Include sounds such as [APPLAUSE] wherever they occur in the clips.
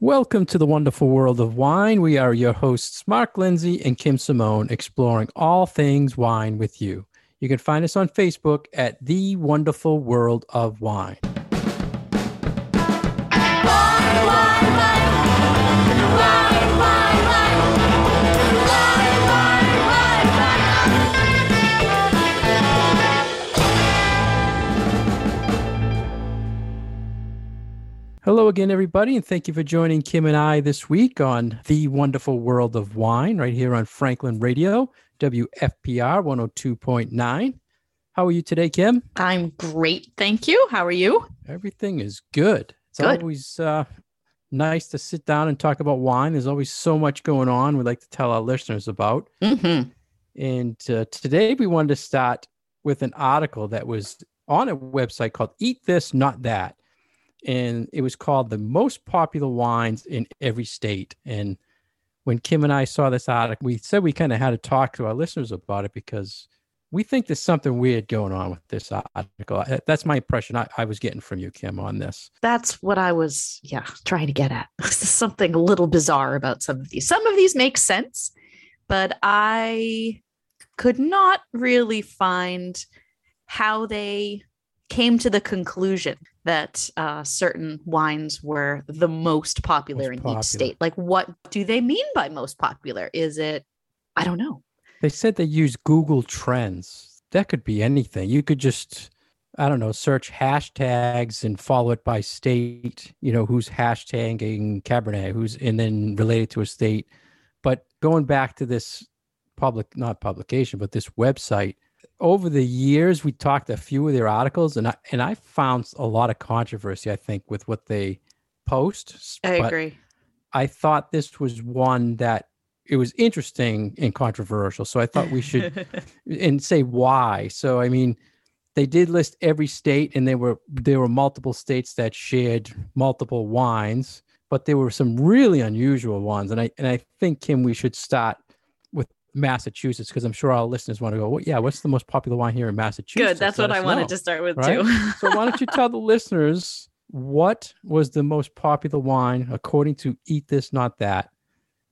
Welcome to the wonderful world of wine. We are your hosts, Mark Lindsay and Kim Simone, exploring all things wine with you. You can find us on Facebook at The Wonderful World of Wine. Hello again, everybody, and thank you for joining Kim and I this week on The Wonderful World of Wine, right here on Franklin Radio, WFPR 102.9. How are you today, Kim? I'm great. Thank you. How are you? Everything is good. It's Good. always uh, nice to sit down and talk about wine. There's always so much going on we'd like to tell our listeners about. Mm-hmm. And uh, today we wanted to start with an article that was on a website called Eat This, Not That. And it was called The Most Popular Wines in Every State. And when Kim and I saw this article, we said we kind of had to talk to our listeners about it because we think there's something weird going on with this article. That's my impression I, I was getting from you, Kim, on this. That's what I was, yeah, trying to get at. [LAUGHS] Something a little bizarre about some of these. Some of these make sense, but I could not really find how they came to the conclusion that uh, certain wines were the most popular Most in popular. each state. Like, what do they mean by most popular? Is it, I don't know. They said they use Google Trends. That could be anything. You could just, I don't know, search hashtags and follow it by state, you know, who's hashtagging Cabernet, who's, and then related to a state. But going back to this public, not publication, but this website, over the years, we talked a few of their articles and I, and I found a lot of controversy, I think, with what they post. I agree. I thought this was one that it was interesting and controversial. So I thought we should [LAUGHS] and say why. So I mean, they did list every state, and there were there were multiple states that shared multiple wines, but there were some really unusual ones. And I and I think Kim, we should start Massachusetts because I'm sure our listeners want to go. Well, yeah, what's the most popular wine here in Massachusetts? Good. That's Let what I us wanted know." to start with, right? too. so why don't you [LAUGHS] tell the listeners what was the most popular wine according to Eat This Not That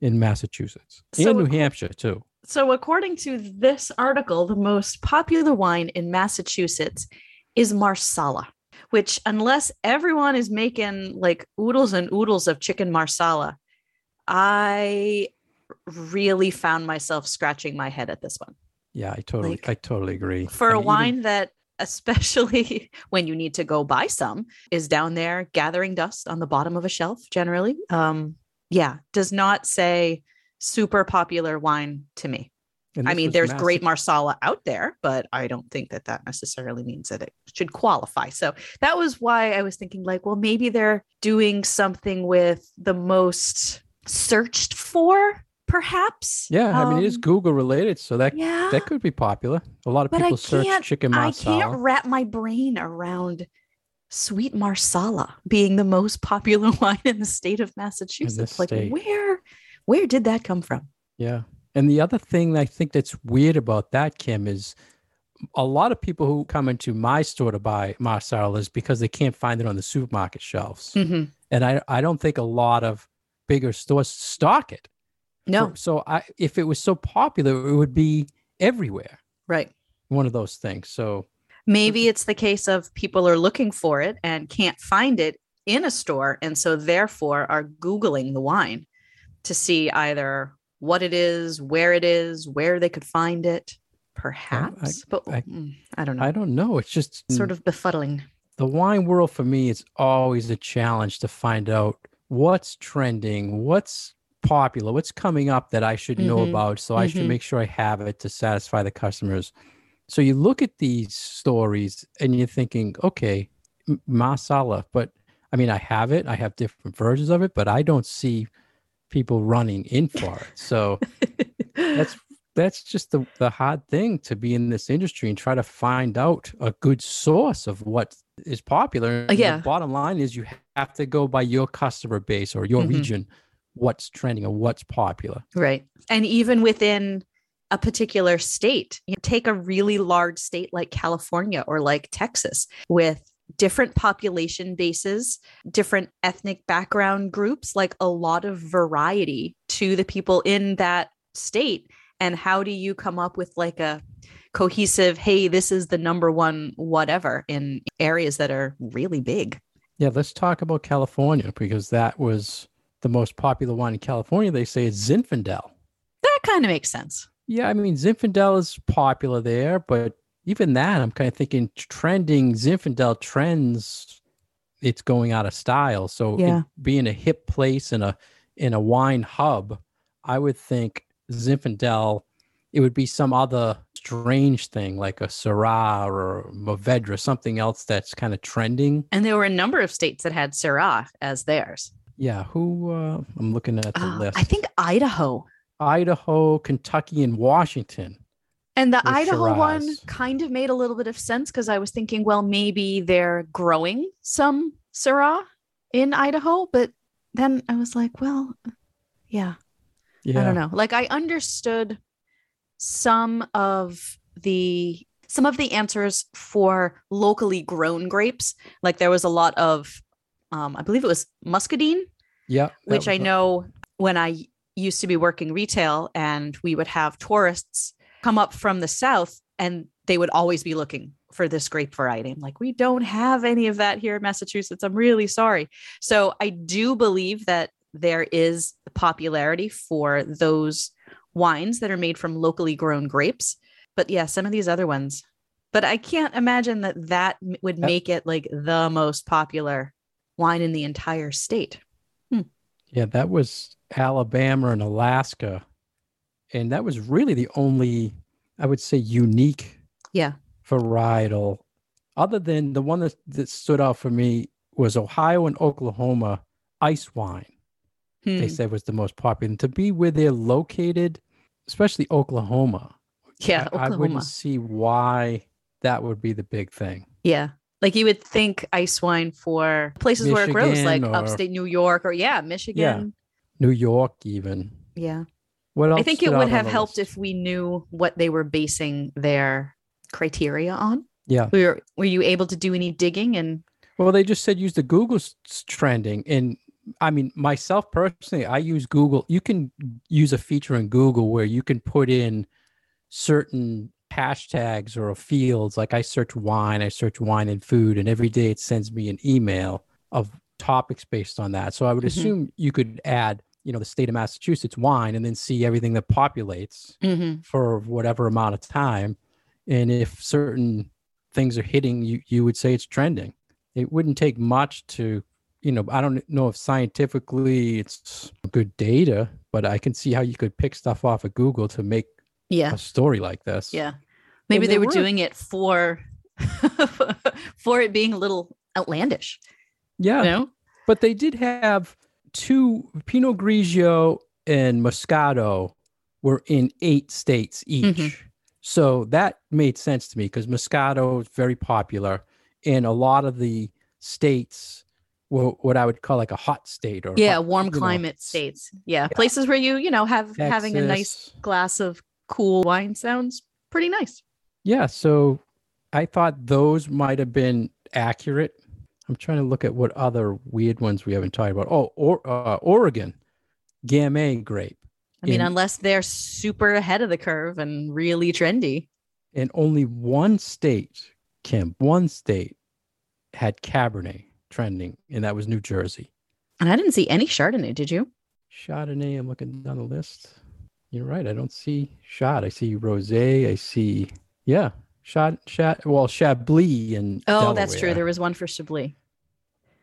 in Massachusetts So and New Hampshire too. So, according to this article, the most popular wine in Massachusetts is Marsala, which, unless everyone is making like oodles and oodles of chicken Marsala, I really found myself scratching my head at this one. Yeah, I totally, Like, I totally agree. For a And even- wine that, especially [LAUGHS] when you need to go buy some, is down there gathering dust on the bottom of a shelf generally. Um, yeah, does not say super popular wine to me. I mean, there's Massa- great Marsala out there, but I don't think that that necessarily means that it should qualify. So that was why I was thinking, like, well, maybe they're doing something with the most searched for, perhaps. Yeah, I mean, it is Um, Google related, so that Yeah. that could be popular. A lot of people search chicken I can't wrap my brain around sweet Marsala being the most popular [LAUGHS] wine in the state of Massachusetts. Like, state. where, where did that come from? Yeah. And the other thing I think that's weird about that, Kim, is a lot of people who come into my store to buy marsala is because they can't find it on the supermarket shelves. Mhm. And I, I don't think a lot of bigger stores stock it. No, So, so I, if it was so popular, it would be everywhere. right. One of those things. So Maybe it's the case of people are looking for it and can't find it in a store. And so therefore are Googling the wine to see either what it is, where it is, where they could find it, perhaps. but I- mm, I don't know. I don't know. It's just sort of befuddling. the wine world for me is always a challenge to find out what's trending, what's popular, what's coming up that I should know Mhm. about. So I should Mhm. make sure I have it to satisfy the customers. So you look at these stories and you're thinking, okay, Marsala, but I mean, I have it, I have different versions of it, but I don't see people running in for it. So that's [LAUGHS] that's just the, the hard thing to be in this industry and try to find out a good source of what is popular. Yeah. The bottom line is you have to go by your customer base or your Mhm. region, what's trending or what's popular. Right. And even within a particular state, you take a really large state like California or like Texas with different population bases, different ethnic background groups, like a lot of variety to the people in that state. And how do you come up with like a cohesive, hey, this is the number one whatever in areas that are really big? Yeah, let's talk about California because that was the most popular wine in California. They say it's Zinfandel. That kind of makes sense. Yeah, I mean Zinfandel is popular there, but even that, I'm kind of thinking trending Zinfandel trends. It's going out of style. So Yeah. it being a hip place in a in a wine hub, I would think Zinfandel. It would be some other strange thing like a Syrah or Mourvedre, something else that's kind of trending. And there were a number of states that had Syrah as theirs. Yeah, who uh, I'm looking at the Uh, list. I think Idaho. Idaho, Kentucky, and Washington. And the Idaho one kind of made a little bit of sense because I was thinking, well, maybe they're growing some Syrah in Idaho. But then I was like, well, yeah, Yeah, I don't know. Like I understood some of the some of the answers for locally grown grapes. Like there was a lot of um, I believe it was muscadine Yeah, which I know when I used to be working retail and we would have tourists come up from the south and they would always be looking for this grape variety. I'm like, we don't have any of that here in Massachusetts. I'm really sorry. So I do believe that there is popularity for those wines that are made from locally grown grapes. But yeah, some of these other ones. But I can't imagine that that would make it like the most popular wine in the entire state. Yeah, that was Alabama and Alaska. And that was really the only, I would say, unique Yeah. varietal. Other than the one that, that stood out for me was Ohio and Oklahoma ice wine, they Hmm. said was the most popular. And to be where they're located, especially Oklahoma, Yeah, I, I Oklahoma. wouldn't see why that would be the big thing. Yeah. Like you would think ice wine for places where it grows, like or- upstate New York or yeah, Michigan. New York, even. Yeah. What else? I think it would have helped list? if we knew what they were basing their criteria on. Yeah. Were were you able to do any digging and Well, they just said use the Google trending. And I mean, myself personally, I use Google. You can use a feature in Google where you can put in certain hashtags or fields. Like I search wine, I search wine and food, and every day it sends me an email of topics based on that. So I would Mhm. assume you could add, you know, the state of Massachusetts wine and then see everything that populates for whatever amount of time. And if certain things are hitting, you you would say it's trending. It wouldn't take much to, you know, I don't know if scientifically it's good data, but I can see how you could pick stuff off of Google to make yeah. a story like this. Yeah. Maybe And they were were- doing it for [LAUGHS] for it being a little outlandish. Yeah. You know? But they did have two Pinot Grigio and Moscato were in eight states each. Mhm. So that made sense to me because Moscato is very popular in a lot of the states, what I would call like a hot state or Yeah, hot- warm you know, climate states. Yeah. Places where you, you know, have having a nice glass of cool wine sounds pretty nice. Yeah, so I thought those might have been accurate. I'm trying to look at what other weird ones we haven't talked about. Oh, or, uh, Oregon, Gamay grape. I mean, In- unless they're super ahead of the curve and really trendy. and only one state, Kim, one state had Cabernet trending, and that was New Jersey. And I didn't see any Chardonnay, did you? Chardonnay, I'm looking down the list. You're right. I don't see shot. I see Rosé. I see, yeah, shot Chard well, Chablis and Oh, that's true. There was one for Chablis.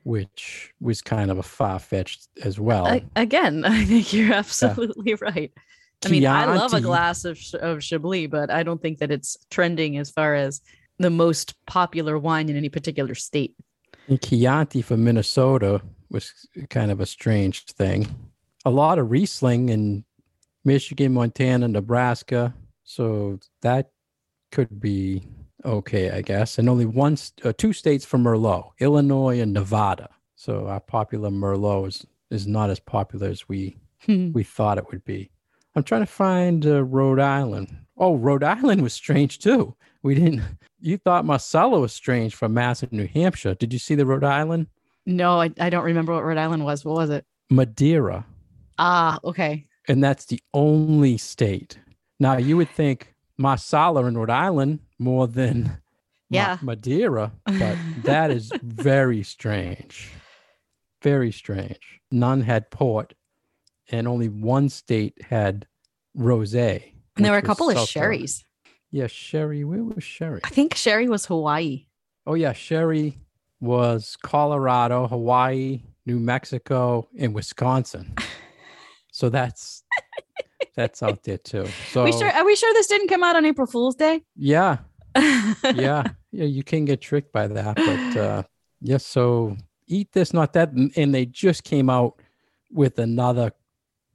which was kind of a far fetched as well. I, again, [LAUGHS] I think you're absolutely right. I mean, I love a glass of, of Chablis, but I don't think that it's trending as far as the most popular wine in any particular state. And Chianti from Minnesota was kind of a strange thing. A lot of Riesling in Michigan, Montana, Nebraska. So that could be okay, I guess. And only one, uh, two states for Merlot, Illinois and Nevada. So our popular Merlot is, is not as popular as we we thought it would be. I'm trying to find uh, Rhode Island. Oh, Rhode Island was strange too. We didn't. You thought Marsala was strange from Mass and New Hampshire. Did you see the Rhode Island? No, I, I don't remember what Rhode Island was. What was it? Madeira, Ah, okay. And that's the only state. Now you would think Marsala in Rhode Island more than Ma- Yeah. Madeira, but [LAUGHS] that is very strange. Very strange. None had port, and only one state had rosé. And there were a couple of sherries. Yeah, sherry. Where was sherry? I think sherry was Hawaii. Oh yeah, sherry was Colorado, Hawaii, New Mexico, and Wisconsin. [LAUGHS] So that's that's out there too. So we sure are we sure this didn't come out on April Fool's Day? yeah, [LAUGHS] yeah, yeah. You can get tricked by that, but uh, yes. so eat this, not that, and- and they just came out with another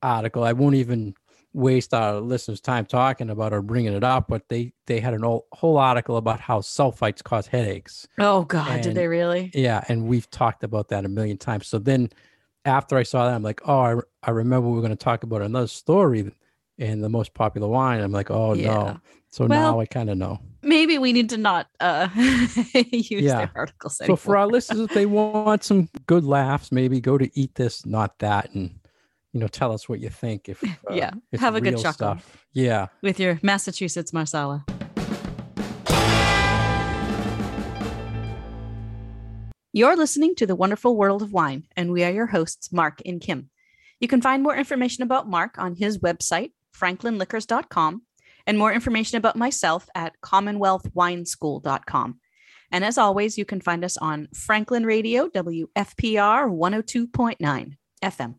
article. I won't even waste our listeners' time talking about or bringing it up, but they they had an whole, whole article about how sulfites cause headaches. oh God, did they really? Yeah, and we've talked about that a million times. So then after I saw that, I'm like, oh, I, re- I remember we were going to talk about another story in the most popular wine. I'm like, oh Yeah. no. So Well, now I kind of know. Maybe we need to not uh [LAUGHS] use Yeah. their articles So for our listeners, if they want some good laughs, maybe go to eat this, not that, and you know, tell us what you think. If [LAUGHS] uh, Yeah, have a good chuckle. Stuff. Yeah. with your Massachusetts Marsala. You're listening to The Wonderful World of Wine, and we are your hosts, Mark and Kim. You can find more information about Mark on his website, franklinliquors.com, and more information about myself at commonwealthwineschool.com. And as always, you can find us on Franklin Radio, WFPR 102.9 FM.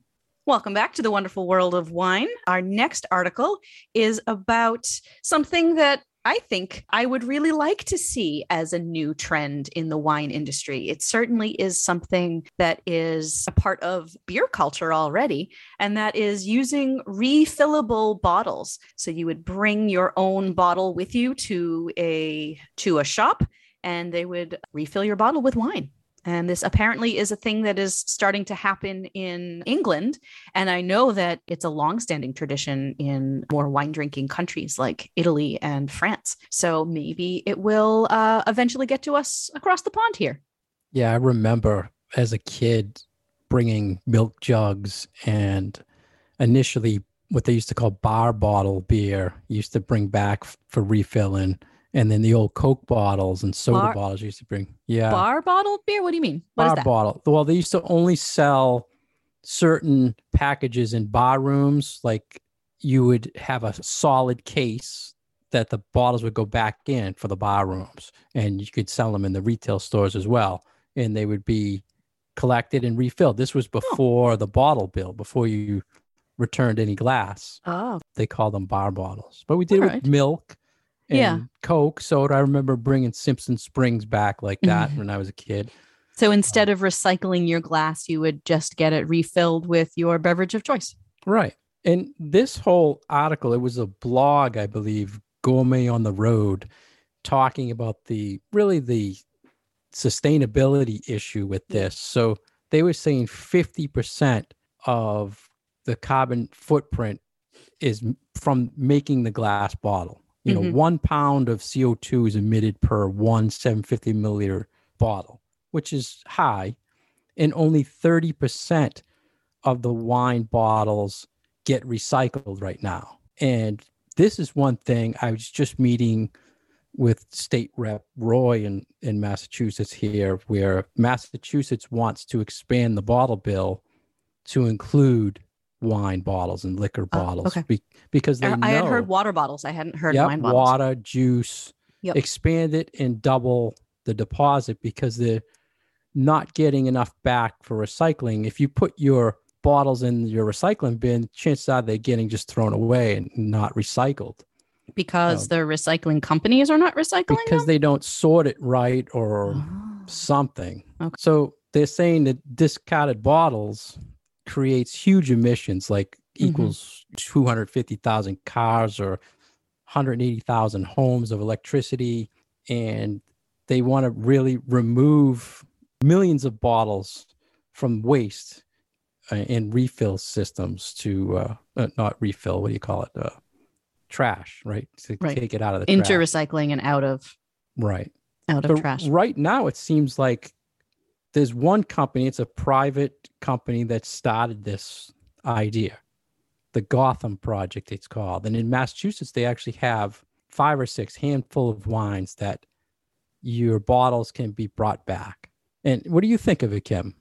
Welcome back to the wonderful world of wine. Our next article is about something that I think I would really like to see as a new trend in the wine industry. It certainly is something that is a part of beer culture already, and that is using refillable bottles. So you would bring your own bottle with you to a to a shop and they would refill your bottle with wine. And this apparently is a thing that is starting to happen in England. And I know that it's a longstanding tradition in more wine drinking countries like Italy and France. So maybe it will uh, eventually get to us across the pond here. Yeah. I remember as a kid bringing milk jugs and initially what they used to call bar bottle beer used to bring back for refilling. And then the old Coke bottles and soda Bar- bottles used to bring. Yeah. Bar bottled beer? What do you mean? What is bar that? bottle. Well, they used to only sell certain packages in bar rooms. Like you would have a solid case that the bottles would go back in for the bar rooms, and you could sell them in the retail stores as well, and they would be collected and refilled. This was before the bottle bill, before you returned any glass. Oh, They call them bar bottles, but we did it Alright. with milk. And Yeah. Coke, soda. I remember bringing Simpson Springs back like that mm-hmm. when I was a kid. so instead of recycling your glass, you would just get it refilled with your beverage of choice. Right. And this whole article, it was a blog, I believe, Gourmet on the Road, talking about the really the sustainability issue with this. So they were saying 50% of the carbon footprint is from making the glass bottle. You know, Mhm. one pound of CO2 is emitted per one 750 milliliter bottle, which is high. And only 30% of the wine bottles get recycled right now. And this is one thing I was just meeting with state rep Roy in, in Massachusetts here, where Massachusetts wants to expand the bottle bill to include wine bottles and liquor Oh, bottles okay. be- because they I know I had heard water bottles. I hadn't heard Yep, wine bottles. water, juice, Yep. expand it and double the deposit because they're not getting enough back for recycling. If you put your bottles in your recycling bin, chances are they're getting just thrown away and not recycled because No. the recycling companies are not recycling because them? they don't sort it right or Oh. something. Okay. So they're saying that discarded bottles creates huge emissions, like Mhm. equals 250,000 cars or 180,000 homes of electricity. And they want to really remove millions of bottles from waste uh, and refill systems to uh, uh, not refill. What do you call it? Uh, trash, right? To Right. take it out of the Into trash. recycling and out of right. out of But trash. right now, it seems like there's one company. It's a private company that started this idea, the Gotham Project. It's called, and in Massachusetts, they actually have five or six handful of wines that your bottles can be brought back. And what do you think of it, Kim?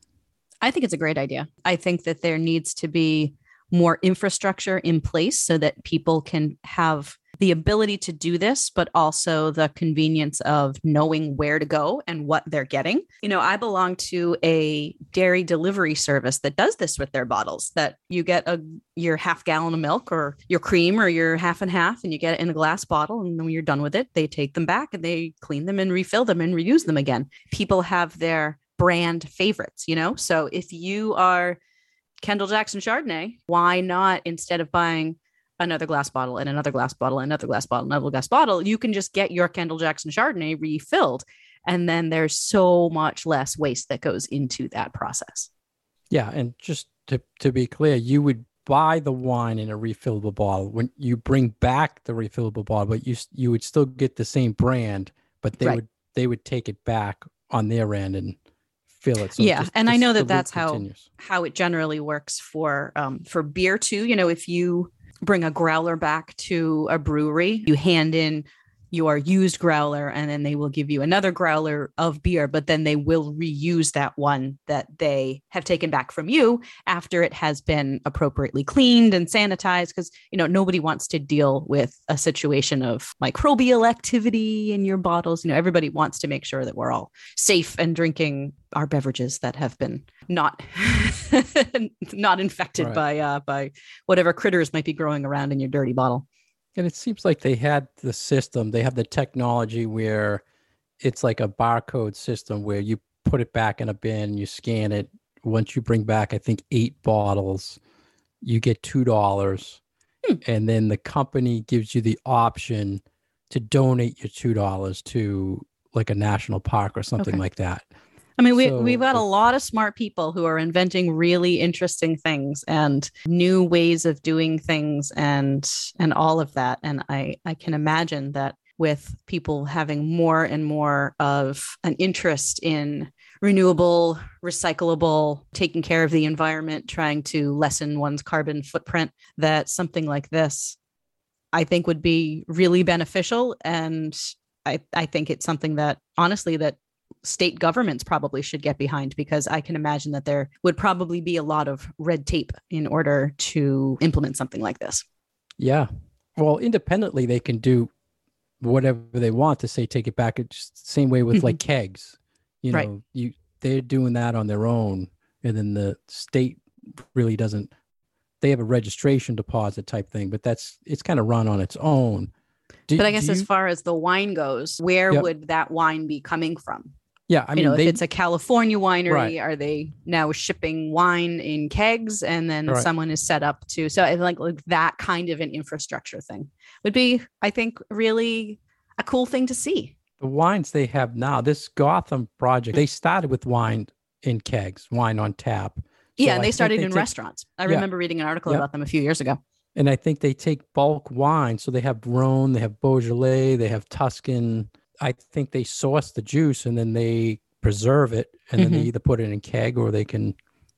I think it's a great idea. I think that there needs to be more infrastructure in place so that people can have the ability to do this, but also the convenience of knowing where to go and what they're getting. You know, I belong to a dairy delivery service that does this with their bottles that you get a your half gallon of milk or your cream or your half and half and you get it in a glass bottle and when you're done with it, they take them back and they clean them and refill them and reuse them again. People have their brand favorites, you know? So if you are Kendall Jackson Chardonnay, why not instead of buying another glass bottle and another glass bottle, and another glass bottle, another glass bottle, you can just get your Kendall Jackson Chardonnay refilled. And then there's so much less waste that goes into that process. Yeah, and just to to be clear, you would buy the wine in a refillable bottle when you bring back the refillable bottle, but you you would still get the same brand, but they Right. would they would take it back on their end and fill it. So Yeah, just- and I know that that's how- continues. How it generally works for um, for beer too. You know, if you bring a growler back to a brewery, you hand in your used growler and then they will give you another growler of beer but then they will reuse that one that they have taken back from you after it has been appropriately cleaned and sanitized because you know nobody wants to deal with a situation of microbial activity in your bottles you know everybody wants to make sure that we're all safe and drinking our beverages that have been not [LAUGHS] not infected Right. by uh by whatever critters might be growing around in your dirty bottle And it seems like they had the system, they have the technology where it's like a barcode system where you put it back in a bin, you scan it. Once you bring back, I think, eight bottles, you get $2. Hmm. And then the company gives you the option to donate your $2 to like a national park or something Okay. like that. I mean, we, So we've got a lot of smart people who are inventing really interesting things and new ways of doing things and and all of that. And I, I can imagine that with people having more and more of an interest in renewable, recyclable, taking care of the environment, trying to lessen one's carbon footprint, that something like this, I think would be really beneficial. And I, I think it's something that honestly that state governments probably should get behind because I can imagine that there would probably be a lot of red tape in order to implement something like this. Yeah. Well, independently, they can do whatever they want to say take it back. It's the same way with like kegs. You know, Mm-hmm. Right. you they're doing that on their own, and then the state really doesn't. They have a registration deposit type thing, but that's it's kind of run on its own. Do- But I guess as far as the wine goes, where Yep. would that wine be coming from? Yeah, I you mean, know, they, if it's a California winery, Right. are they now shipping wine in kegs and then Right. someone is set up to so I like like that kind of an infrastructure thing would be, I think, really a cool thing to see. the wines they have now. This Gotham project, they started with wine in kegs, wine on tap. So yeah, I and they think started they in take- restaurants. I Yeah. remember reading an article Yeah. about them a few years ago. and I think they take bulk wine. So they have Rhone, they have Beaujolais, they have Tuscan. I think they source the juice and then they preserve it, and then they Mhm. either put it in a keg or they can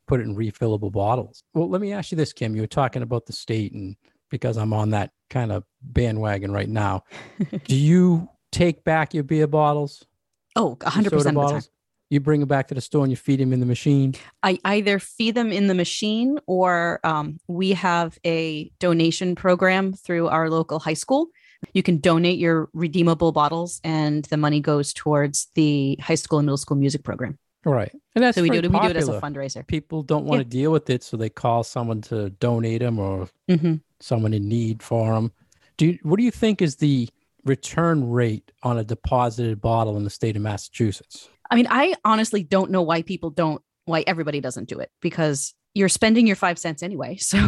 put it in refillable bottles. Well, let me ask you this, Kim. You were talking about the state, and because I'm on that kind of bandwagon right now, [LAUGHS] do you take back your beer bottles? Oh, 100% of the time. You bring them back to the store and you feed them in the machine. I either feed them in the machine or um, we have a donation program through our local high school. You can donate your redeemable bottles, and the money goes towards the high school and middle school music program. Right. and that's so we do it. We do it as a fundraiser. People don't want to deal with it, so they call someone to donate them or hmm someone in need for them. Do you, what do you think is the return rate on a deposited bottle in the state of Massachusetts? I mean, I honestly don't know why people don't, why everybody doesn't do it because you're spending your five cents anyway. So,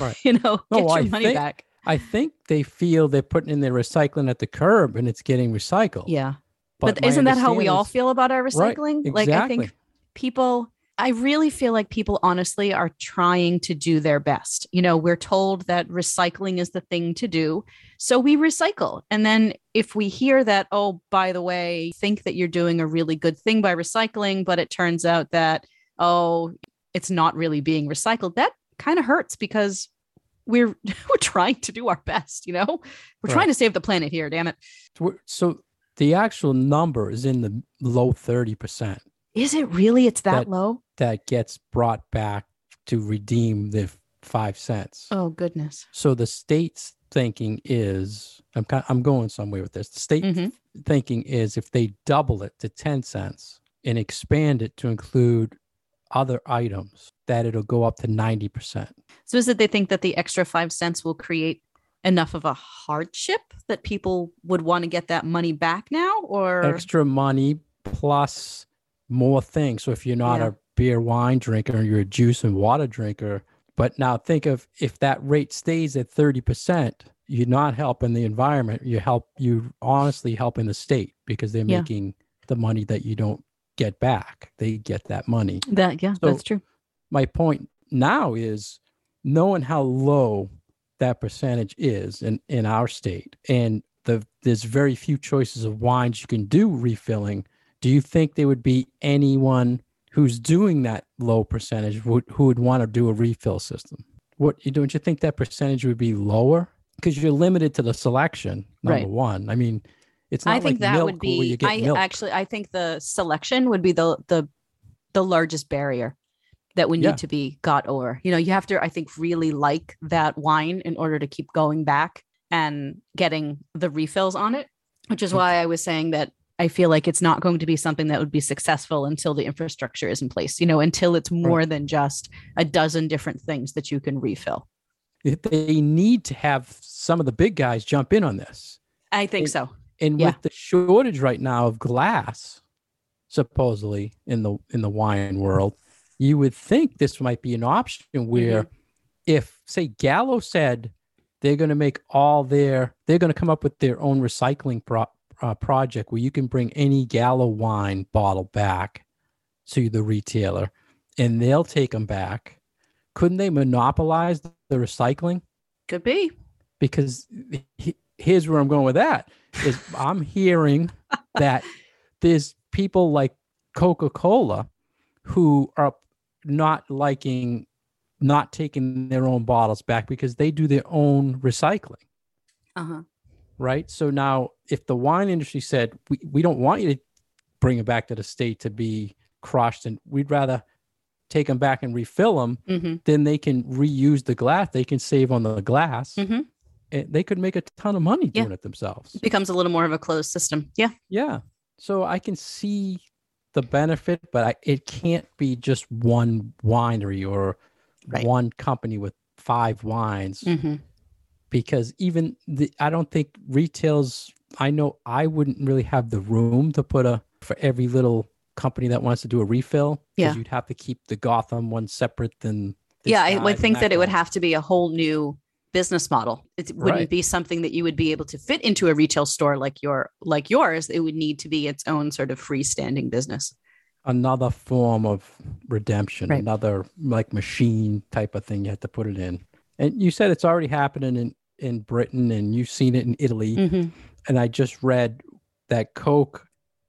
Right. [LAUGHS] you know, No, get your I money think- back. I think they feel they're putting in their recycling at the curb and it's getting recycled. Yeah. But, my isn't that how we all feel about our Right, recycling? Like, I think people I really feel like people honestly are trying to do their best. You know, we're told that recycling is the thing to do. So we recycle. And then if we hear that, oh, by the way, think that you're doing a really good thing by recycling, but it turns out that, oh, it's not really being recycled, that kind of hurts because we're [LAUGHS] we're trying to do our best, you know? We're Right. trying to save the planet here, damn it. So the actual number is in the low 30% Is it really it's that, That- low? that gets brought back to redeem the five cents. Oh goodness. So the state's thinking is I'm kind I'm going somewhere with this. The state Mhm. thinking is if they double it to 10 cents and expand it to include other items, that it'll go up to 90%. So is it they think that the extra five cents will create enough of a hardship that people would want to get that money back now? Or Extra money plus more things. So if you're not Yeah. a beer wine drinker, you're a juice and water drinker. But now think of if that rate stays at 30%, you're not helping the environment. You help you honestly helping the state because they're Yeah. making the money that you don't get back. They get that money. that yeah, So- that's true. My point now is knowing how low that percentage is in, in our state and the there's very few choices of wines you can do refilling do you think there would be anyone who's doing that low percentage would, who would want to do a refill system what you don't you think that percentage would be lower because you're limited to the selection number Right. one i mean it's not I think like that would be I milk. actually I think the selection would be the the the largest barrier that would need Yeah. to be got over. You know, you have to I think really like that wine in order to keep going back and getting the refills on it, which is why I was saying that I feel like it's not going to be something that would be successful until the infrastructure is in place, you know, until it's more than just a dozen different things that you can refill. They need to have some of the big guys jump in on this I think It- so. and Yeah. with the shortage right now of glass supposedly in the in the wine world you would think this might be an option where if say gallo said they're going to make all their they're going to come up with their own recycling pro, uh, project where you can bring any gallo wine bottle back to the retailer and they'll take them back. Couldn't they monopolize the recycling? Could be. because he- here's where I'm going with that is [LAUGHS] I'm hearing that there's people like Coca-Cola who are not liking not taking their own bottles back because they do their own recycling Uh-huh. right so now if the wine industry said we, we don't want you to bring it back to the state to be crushed and we'd rather take them back and refill them hmm then they can reuse the glass they can save on the glass Mhm. and they could make a ton of money Yeah. doing it themselves. Becomes a little more of a closed system. Yeah. Yeah. So I can see the benefit, but I, it can't be just one winery or Right. one company with five wines hmm because even the I don't think retails I know I wouldn't really have the room to put a for every little company that wants to do a refill Yeah. you'd have to keep the Gotham one separate than yeah, I would think that it would have to be a whole new business model. It wouldn't Right. be something that you would be able to fit into a retail store like your like yours. It would need to be its own sort of freestanding business. another form of redemption, Right. another like machine type of thing you have to put it in. And you said it's already happening in in Britain and you've seen it in Italy. Mhm. And I just read that Coke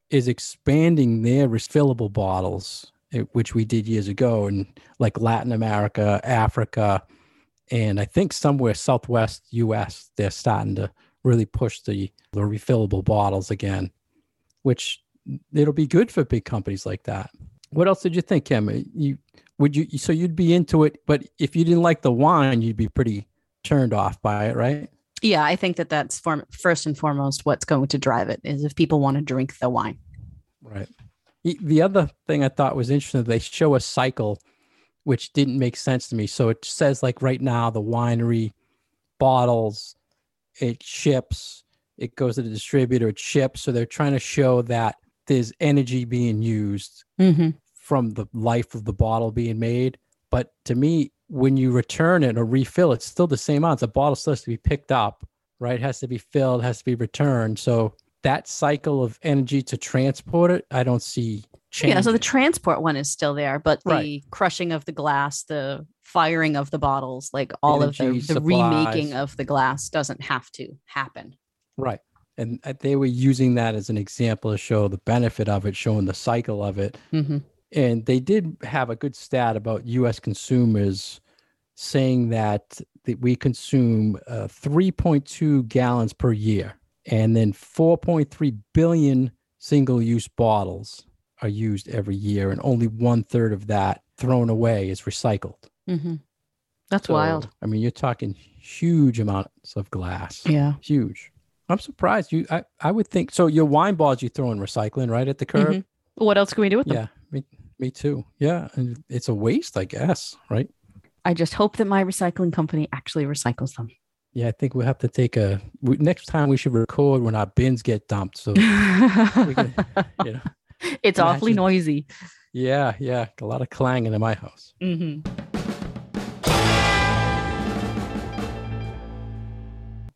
is expanding their refillable bottles, eh, which we did years ago in like Latin America, Africa, and I think somewhere Southwest US, they're starting to really push the, the refillable bottles again, which it'll be good for big companies like that. What else did you think, Kim? Uh, You would you so you'd be into it, but if you didn't like the wine, you'd be pretty turned off by it, right? Yeah, I think that that's form- first and foremost what's going to drive it is if people want to drink the wine. Right. The- The other thing I thought was interesting, they show a cycle which didn't make sense to me. So it says like right now the winery bottles, it ships, it goes to the distributor, it ships. So they're trying to show that there's energy being used Mm-hmm. from the life of the bottle being made. But to me, when you return it or refill, it's still the same amount. The bottle still has to be picked up, right? It has to be filled, has to be returned. So that cycle of energy to transport it, I don't see Yeah, so the transport one is still there, but the Right. crushing of the glass, the firing of the bottles, like all of the, the remaking of the glass doesn't have to happen. Right. And uh, they were using that as an example to show the benefit of it, showing the cycle of it. Mm-hmm. And they did have a good stat about US consumers saying that, that we consume uh, 3.2 gallons per year. And then 4.3 billion single use bottles are used every year. And only one third of that thrown away is recycled. Mm-hmm. That's So, wild. I mean, you're talking huge amounts of glass. Yeah. Huge. I'm surprised. You, I, I would think so. Your wine bottles you throw in recycling right at the curb. Mhm. What else can we do with them? Yeah, me, me too. Yeah, and it's a waste, I guess. Right? I just hope that my recycling company actually recycles them. Yeah, I think we'll have to take a we, next time. We should record when our bins get dumped. So can- [LAUGHS] you know, it's awfully noisy. yeah, yeah, a lot of clanging in my house. Mm-hmm.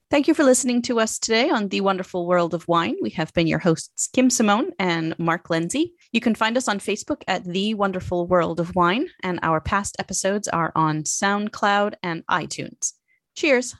Thank you for listening to us today on The Wonderful World of Wine. We have been your hosts, Kim Simone and Mark Lindsay. You can find us on Facebook at The Wonderful World of Wine, and our past episodes are on SoundCloud and iTunes. Cheers.